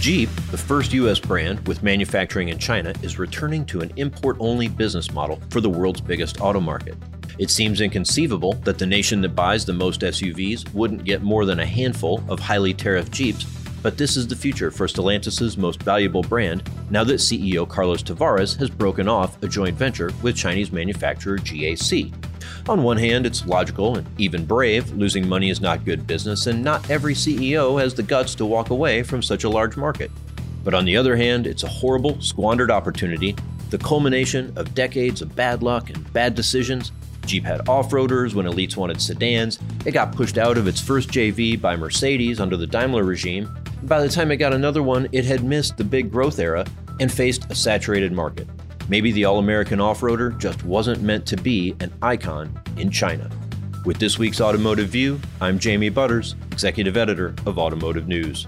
Jeep, the first U.S. brand with manufacturing in China, is returning to an import only business model for the world's biggest auto market. It seems inconceivable that the nation that buys the most SUVs wouldn't get more than a handful of highly tariffed Jeeps, but this is the future for Stellantis' most valuable brand now that CEO Carlos Tavares has broken off a joint venture with Chinese manufacturer GAC. On one hand, it's logical and even brave. Losing money is not good business, and not every CEO has the guts to walk away from such a large market. But on the other hand, it's a horrible, squandered opportunity, the culmination of decades of bad luck and bad decisions. Jeep had off roaders when elites wanted sedans. It got pushed out of its first JV by Mercedes under the Daimler regime. By the time it got another one, it had missed the big growth era and faced a saturated market. Maybe the All American off roader just wasn't meant to be an icon in China. With this week's Automotive View, I'm Jamie Butters, Executive Editor of Automotive News.